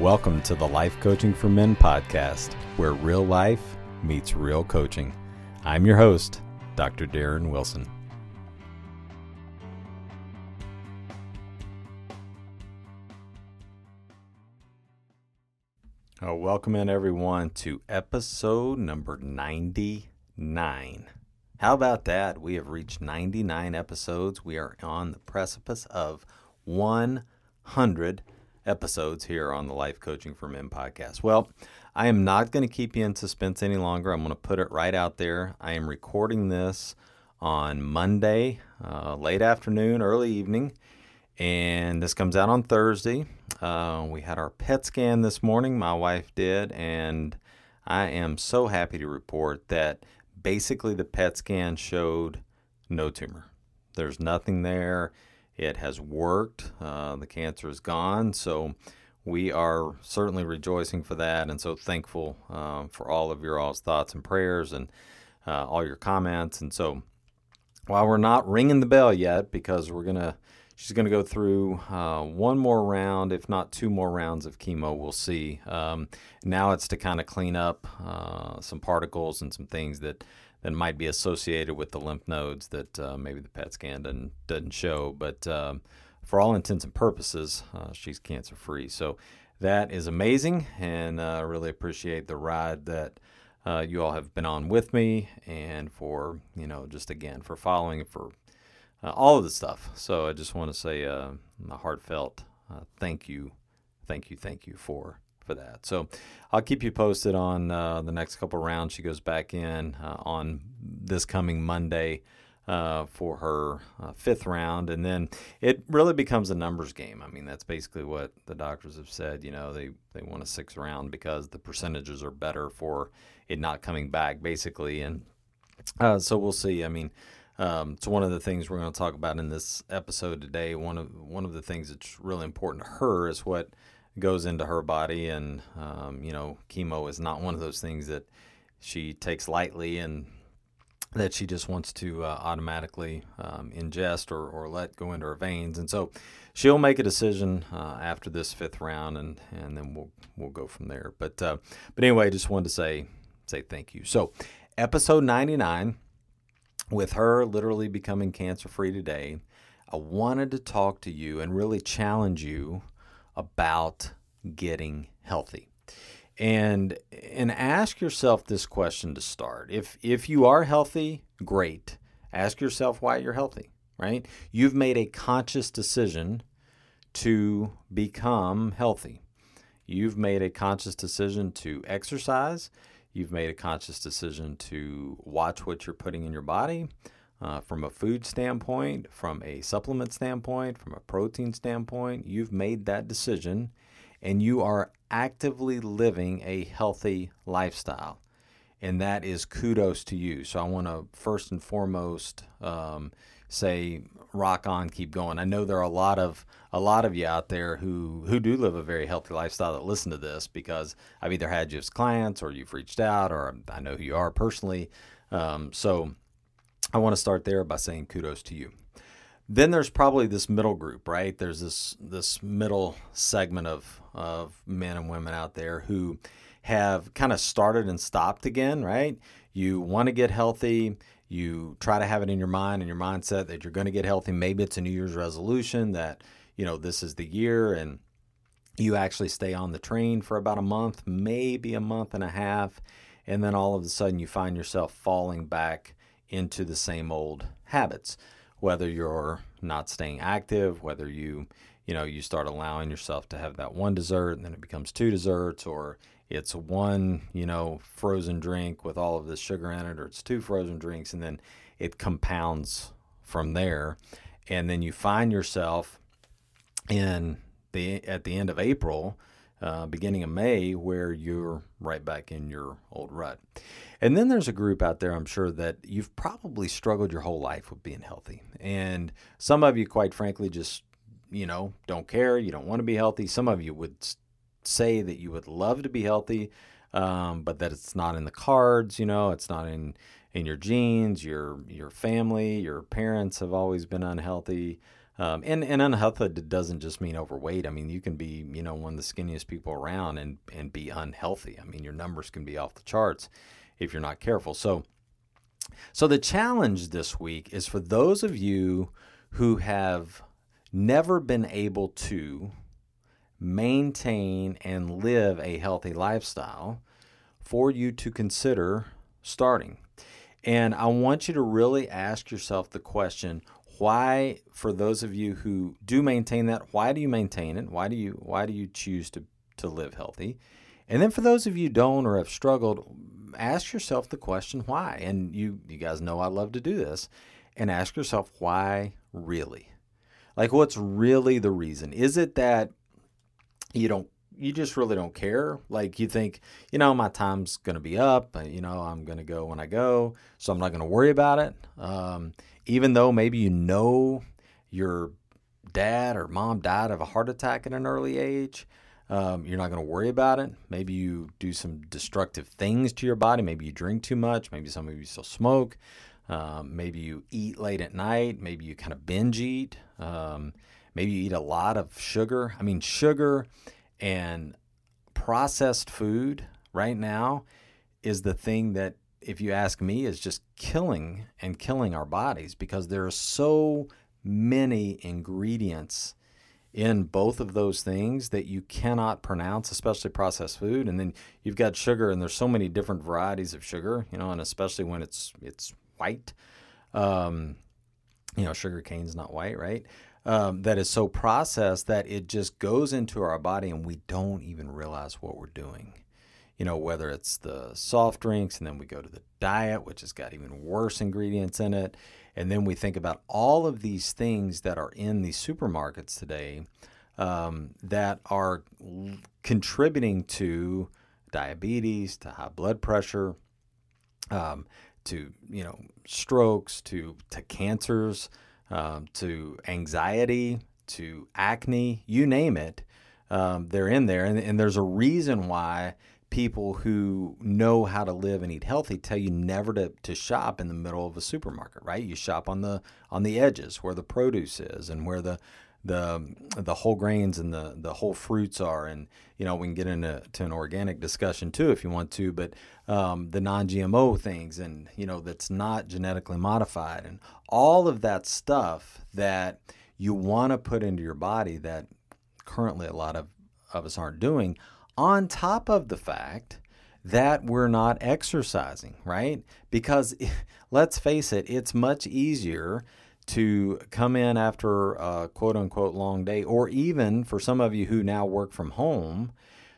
Welcome to the Life Coaching for Men podcast, where real life meets real coaching. I'm your host, Dr. Darren Wilson. Oh, welcome in everyone to episode number 99. How about that? We have reached 99 episodes. We are on the precipice of 100 episodes here on the Life Coaching for Men podcast. Well, I am not going to keep you in suspense any longer. I'm going to put it right out there. I am recording this on Monday, uh, late afternoon, early evening, and this comes out on Thursday. Uh, we had our PET scan this morning, my wife did, and I am so happy to report that basically the PET scan showed no tumor. There's nothing there. It has worked. Uh, the cancer is gone. So we are certainly rejoicing for that and so thankful uh, for all of your all's thoughts and prayers and uh, all your comments. And so while we're not ringing the bell yet, because we're going to, she's going to go through uh, one more round, if not two more rounds of chemo, we'll see. Um, now it's to kind of clean up uh, some particles and some things that that might be associated with the lymph nodes that uh, maybe the PET scan doesn't, doesn't show. But um, for all intents and purposes, uh, she's cancer free. So that is amazing, and I uh, really appreciate the ride that uh, you all have been on with me, and for you know just again for following for uh, all of the stuff. So I just want to say uh, a heartfelt thank you, thank you, thank you for for that. So I'll keep you posted on uh, the next couple rounds. She goes back in uh, on this coming Monday uh, for her uh, fifth round, and then it really becomes a numbers game. I mean, that's basically what the doctors have said. You know, they they want a sixth round because the percentages are better for it not coming back, basically, and uh, so we'll see. I mean. Um, it's one of the things we're going to talk about in this episode today. One of one of the things that's really important to her is what goes into her body, and um, you know, chemo is not one of those things that she takes lightly and that she just wants to uh, automatically um, ingest or, or let go into her veins. And so she'll make a decision uh, after this fifth round, and and then we'll we'll go from there. But uh, but anyway, I just wanted to say say thank you. So episode ninety nine, with her literally becoming cancer free today. I wanted to talk to you and really challenge you about getting healthy. And and ask yourself this question to start. If if you are healthy, great. Ask yourself why you're healthy, right? You've made a conscious decision to become healthy. You've made a conscious decision to exercise. You've made a conscious decision to watch what you're putting in your body uh, from a food standpoint, from a supplement standpoint, from a protein standpoint. You've made that decision and you are actively living a healthy lifestyle. And that is kudos to you. So I want to first and foremost um, say, rock on, keep going. I know there are a lot of a lot of you out there who who do live a very healthy lifestyle that listen to this because I've either had you as clients or you've reached out or I know who you are personally. Um, so I want to start there by saying kudos to you. Then there's probably this middle group, right? There's this this middle segment of of men and women out there who have kind of started and stopped again, right? You want to get healthy, you try to have it in your mind and your mindset that you're going to get healthy. Maybe it's a New Year's resolution that, you know, this is the year and you actually stay on the train for about a month, maybe a month and a half, and then all of a sudden you find yourself falling back into the same old habits. Whether you're not staying active, whether you, you know, you start allowing yourself to have that one dessert and then it becomes two desserts, or it's one, you know, frozen drink with all of this sugar in it, or it's two frozen drinks, and then it compounds from there. And then you find yourself in the at the end of April, uh, beginning of May, where you're right back in your old rut. And then there's a group out there, I'm sure, that you've probably struggled your whole life with being healthy. And some of you, quite frankly, just, you know, don't care. You don't want to be healthy. Some of you would say that you would love to be healthy, um, but that it's not in the cards. You know, it's not in in your genes. Your your family, your parents have always been unhealthy. Um, and, and unhealthy doesn't just mean overweight. I mean, you can be, you know, one of the skinniest people around and, and be unhealthy. I mean, your numbers can be off the charts if you're not careful. So, so the challenge this week is for those of you who have never been able to maintain and live a healthy lifestyle for you to consider starting. And I want you to really ask yourself the question why for those of you who do maintain that why do you maintain it? Why do you why do you choose to to live healthy? And then for those of you don't or have struggled ask yourself the question why? And you you guys know I love to do this. And ask yourself why really? Like what's really the reason? Is it that you don't you just really don't care. Like you think, you know, my time's going to be up. You know, I'm going to go when I go, so I'm not going to worry about it. Um, even though maybe you know your dad or mom died of a heart attack at an early age, um, you're not going to worry about it. Maybe you do some destructive things to your body. Maybe you drink too much. Maybe some of you still smoke. Um, maybe you eat late at night. Maybe you kind of binge eat. Um, Maybe you eat a lot of sugar. I mean, sugar and processed food right now is the thing that, if you ask me, is just killing and killing our bodies because there are so many ingredients in both of those things that you cannot pronounce, especially processed food. And then you've got sugar, and there's so many different varieties of sugar, you know, and especially when it's it's white. Um, you know, sugar cane's not white, right? Um, that is so processed that it just goes into our body and we don't even realize what we're doing. You know, whether it's the soft drinks and then we go to the diet, which has got even worse ingredients in it. And then we think about all of these things that are in these supermarkets today um, that are contributing to diabetes, to high blood pressure, um, to you know strokes, to to cancers um, to anxiety, to acne, you name it, um, they're in there. And, and there's a reason why people who know how to live and eat healthy tell you never to, to shop in the middle of a supermarket, right? You shop on the on the edges where the produce is and where the the the whole grains and the the whole fruits are. And you know we can get into to an organic discussion too if you want to but um, the non-gmo things and you know that's not genetically modified and all of that stuff that you want to put into your body that currently a lot of, of us aren't doing on top of the fact that we're not exercising right? Because let's face it it's much easier to come in after a quote unquote long day, or even for some of you who now work from home,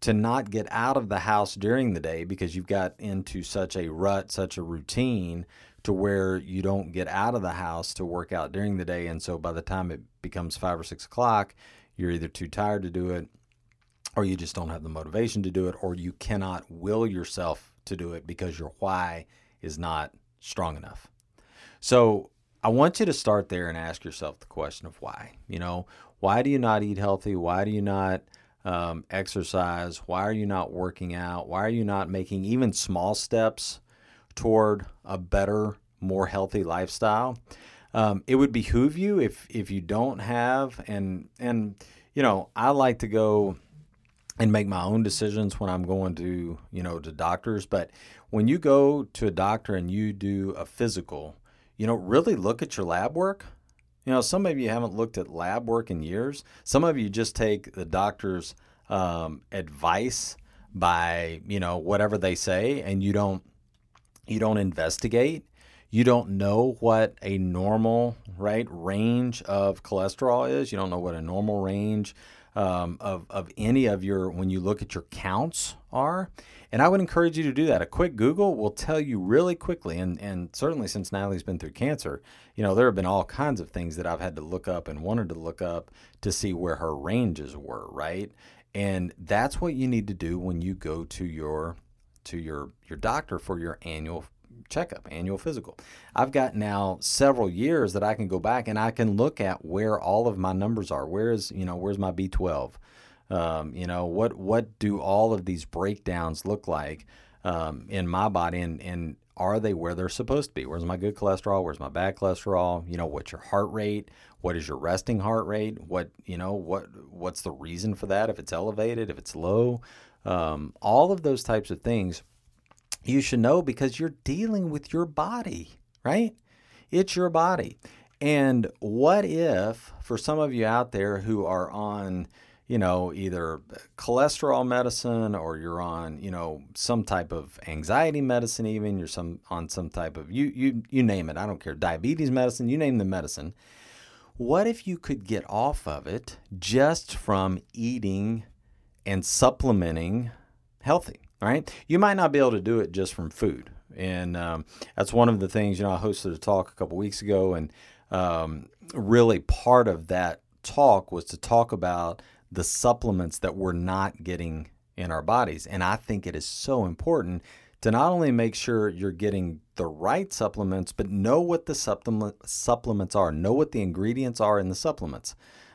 to not get out of the house during the day because you've got into such a rut, such a routine to where you don't get out of the house to work out during the day. And so by the time it becomes five or six o'clock, you're either too tired to do it, or you just don't have the motivation to do it, or you cannot will yourself to do it because your why is not strong enough. So I want you to start there and ask yourself the question of why. You know, why do you not eat healthy? Why do you not um, exercise? Why are you not working out? Why are you not making even small steps toward a better, more healthy lifestyle? Um, it would behoove you if if you don't have and and you know I like to go and make my own decisions when I'm going to, you know, to doctors. But when you go to a doctor and you do a physical, you know, really look at your lab work. You know, some of you haven't looked at lab work in years. Some of you just take the doctor's um, advice by, you know, whatever they say, and you don't you don't investigate. You don't know what a normal right range of cholesterol is. You don't know what a normal range um, of, of any of your, when you look at your counts are. And I would encourage you to do that. A quick Google will tell you really quickly, and, and certainly since Natalie's been through cancer, you know, there have been all kinds of things that I've had to look up and wanted to look up to see where her ranges were, right? And that's what you need to do when you go to your to your your doctor for your annual checkup, annual physical. I've got now several years that I can go back and I can look at where all of my numbers are. Where is, you know, where's my B12? Um, you know, what what do all of these breakdowns look like um, in my body and, and are they where they're supposed to be? Where's my good cholesterol? Where's my bad cholesterol? You know, what's your heart rate? What is your resting heart rate? What, you know, what what's the reason for that? If it's elevated, if it's low, um, all of those types of things you should know because you're dealing with your body, right? It's your body. And what if, for some of you out there who are on, you know, either cholesterol medicine or you're on, you know, some type of anxiety medicine, even you're some on some type of you you you name it. I don't care, diabetes medicine, you name the medicine. What if you could get off of it just from eating and supplementing healthy? right? You might not be able to do it just from food. And um, that's one of the things, you know, I hosted a talk a couple weeks ago, and um, really part of that talk was to talk about the supplements that we're not getting in our bodies. And I think it is so important to not only make sure you're getting the right supplements, but know what the supplement, supplements are, know what the ingredients are in the supplements.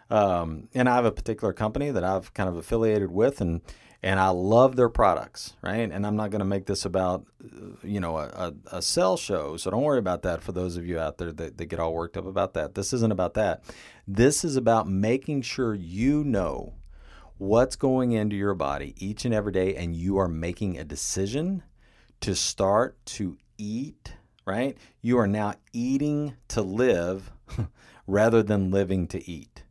Um, and I have a particular company that I've kind of affiliated with, and and I love their products, right? And I'm not going to make this about, you know, a, a, sell show. So don't worry about that for those of you out there that, that get all worked up about that. This isn't about that. This is about making sure you know what's going into your body each and every day and you are making a decision to start to eat, right? You are now eating to live rather than living to eat.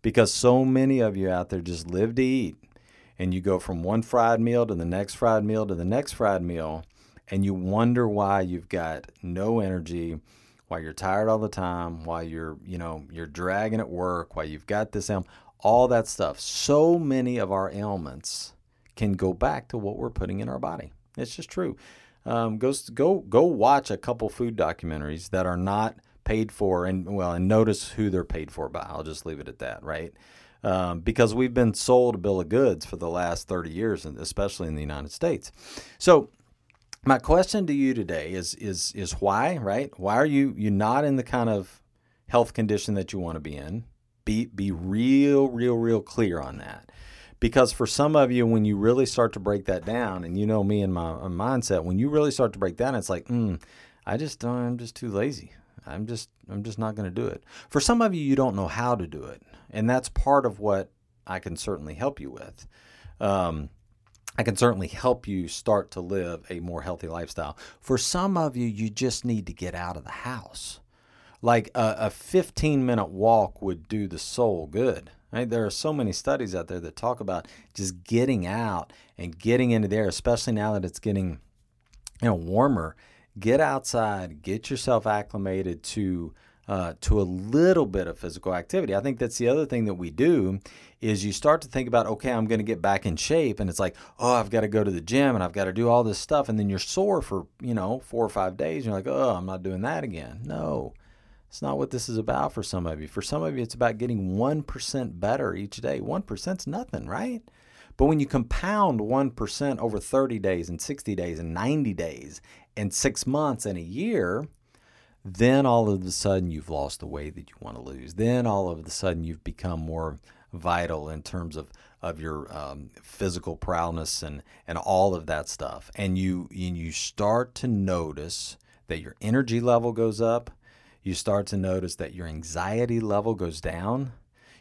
Because so many of you out there just live to eat and you go from one fried meal to the next fried meal to the next fried meal, and you wonder why you've got no energy, why you're tired all the time, why you're, you know, you're dragging at work, why you've got this ailment, all that stuff. So many of our ailments can go back to what we're putting in our body. It's just true. Um, go go go watch a couple food documentaries that are not paid for, and well, and notice who they're paid for by. I'll just leave it at that, right? Um, because we've been sold a bill of goods for the last 30 years, especially in the United States. So, my question to you today is is is why right? Why are you you not in the kind of health condition that you want to be in? Be be real, real, real clear on that. Because for some of you, when you really start to break that down, and you know me and my, my mindset, when you really start to break down, it's like, mm, I just I'm just too lazy. I'm just I'm just not going to do it. For some of you, you don't know how to do it. And that's part of what I can certainly help you with. Um, I can certainly help you start to live a more healthy lifestyle. For some of you, you just need to get out of the house. Like a, a 15 minute walk would do the soul good. Right? There are so many studies out there that talk about just getting out and getting into the air, especially now that it's getting you know warmer. Get outside, get yourself acclimated to uh, to a little bit of physical activity. I think that's the other thing that we do is you start to think about, okay, I'm going to get back in shape, and it's like, oh, I've got to go to the gym and I've got to do all this stuff, and then you're sore for you know four or five days. And you're like, oh, I'm not doing that again. No, it's not what this is about for some of you. For some of you, it's about getting one percent better each day. One percent's nothing, right? But when you compound 1% over 30 days and 60 days and 90 days and six months and a year, then all of a sudden you've lost the weight that you want to lose. Then all of a sudden you've become more vital in terms of of your um, physical prowess and and all of that stuff. And you and you start to notice that your energy level goes up. You start to notice that your anxiety level goes down.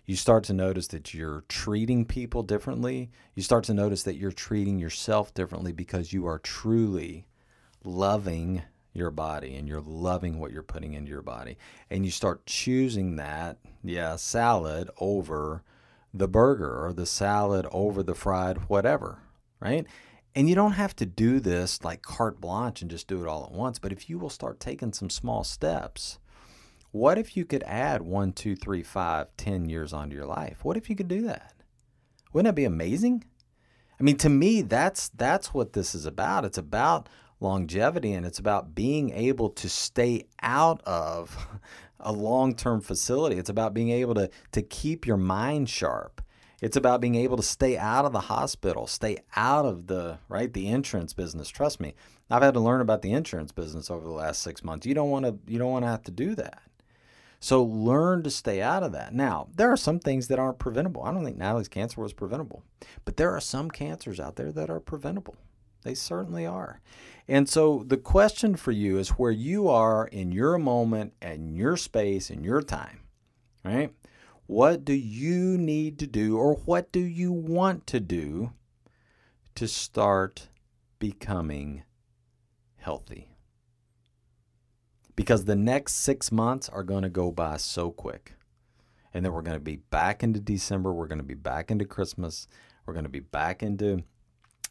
You start to notice that you're treating people differently. You start to notice that you're treating yourself differently because you are truly loving your body and you're loving what you're putting into your body. And you start choosing that, yeah, salad over the burger or the salad over the fried whatever, right? And you don't have to do this like carte blanche and just do it all at once. But if you will start taking some small steps, what if you could add one, two, three, five, ten years onto your life? What if you could do that? Wouldn't that be amazing? I mean, to me, that's that's what this is about. It's about longevity and it's about being able to stay out of a long-term facility. It's about being able to to keep your mind sharp. It's about being able to stay out of the hospital, stay out of the right the insurance business. Trust me, I've had to learn about the insurance business over the last six months. You don't want to you don't want to have to do that. So learn to stay out of that. Now, there are some things that aren't preventable. I don't think Natalie's cancer was preventable, but there are some cancers out there that are preventable. They certainly are. And so the question for you is where you are in your moment and your space and your time, right? What do you need to do or what do you want to do to start becoming healthy? Because the next six months are going to go by so quick. And then we're going to be back into December. We're going to be back into Christmas. We're going to be back into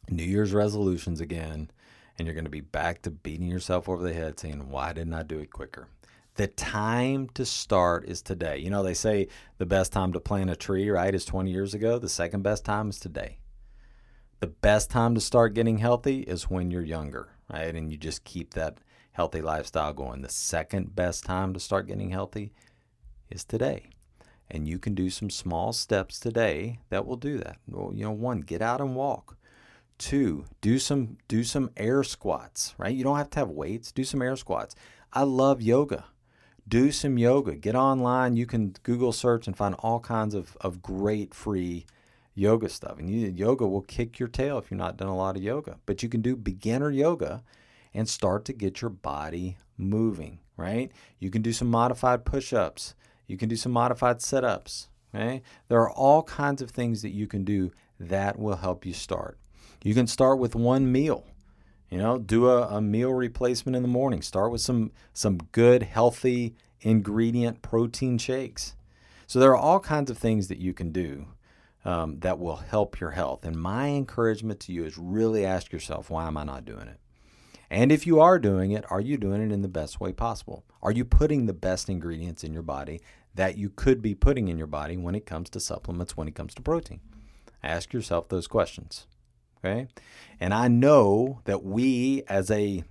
New Year's resolutions again, and you're going to be back to beating yourself over the head saying, Why didn't I do it quicker? The time to start is today. You know, they say the best time to plant a tree, right, is 20 years ago. The second best time is today. The best time to start getting healthy is when you're younger, right? And you just keep that healthy lifestyle going. The second best time to start getting healthy is today. And you can do some small steps today that will do that. Well, you know, one, get out and walk. Two, do some do some air squats, right? You don't have to have weights. Do some air squats. I love yoga. Do some yoga. Get online. You can Google search and find all kinds of, of great free yoga stuff. And you, yoga will kick your tail if you're not done a lot of yoga. But you can do beginner yoga and start to get your body moving, right? You can do some modified push-ups. You can do some modified sit-ups, okay? There are all kinds of things that you can do that will help you start. You can start with one meal. You know, do a, a meal replacement in the morning. Start with some some good, healthy ingredient protein shakes. So there are all kinds of things that you can do um, that will help your health. And my encouragement to you is really ask yourself, why am I not doing it? And if you are doing it, are you doing it in the best way possible? Are you putting the best ingredients in your body that you could be putting in your body when it comes to supplements, when it comes to protein? Ask yourself those questions. Okay. And I know that we, as a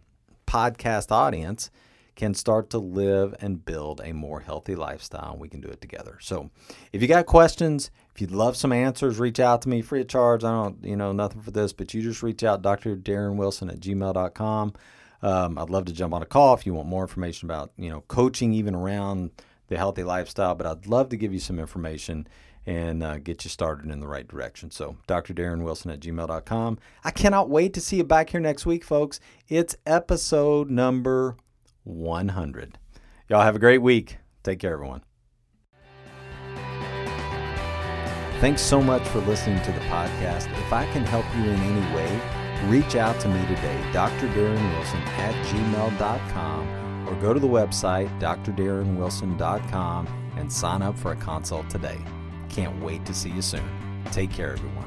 podcast audience, can start to live and build a more healthy lifestyle. We can do it together. So if you got questions, if you'd love some answers, reach out to me free of charge. I don't, you know, nothing for this, but you just reach out, Dr. Darren Wilson at gmail.com. Um, I'd love to jump on a call if you want more information about, you know, coaching even around the healthy lifestyle, but I'd love to give you some information and uh, get you started in the right direction. So, Dr. Darren Wilson at gmail.com. I cannot wait to see you back here next week, folks. It's episode number 100. Y'all have a great week. Take care, everyone. Thanks so much for listening to the podcast. If I can help you in any way, reach out to me today, Dr. Darren Wilson at gmail.com, or go to the website, drdarrenwilson.com, and sign up for a consult today. Can't wait to see you soon. Take care, everyone.